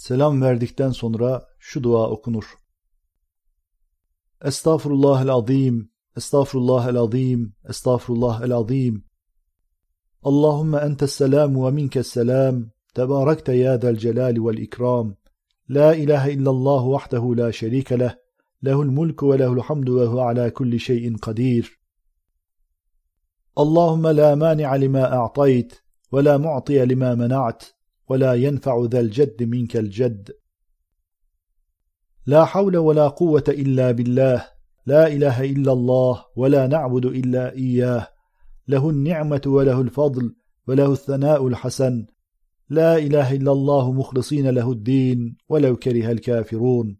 Selam verdikten sonra şu dua okunur. Estağfurullah el azim, estağfurullah el azim, estağfurullah el azim. Allahümme entes selam ve minkes selam, tebarekte ya del celali vel ikram. La ilahe illallah vahdehu la şerike leh, lehul mulku ve lehul hamdu ve hu ala kulli şeyin kadir. Allahümme la mani'a lima a'tayt, ve la mu'tiye lima mena'at, ولا ينفع ذا الجد منك الجد. لا حول ولا قوة إلا بالله. لا إله إلا الله ولا نعبد إلا إياه. له النعمة وله الفضل وله الثناء الحسن. لا إله إلا الله مخلصين له الدين ولو كره الكافرون.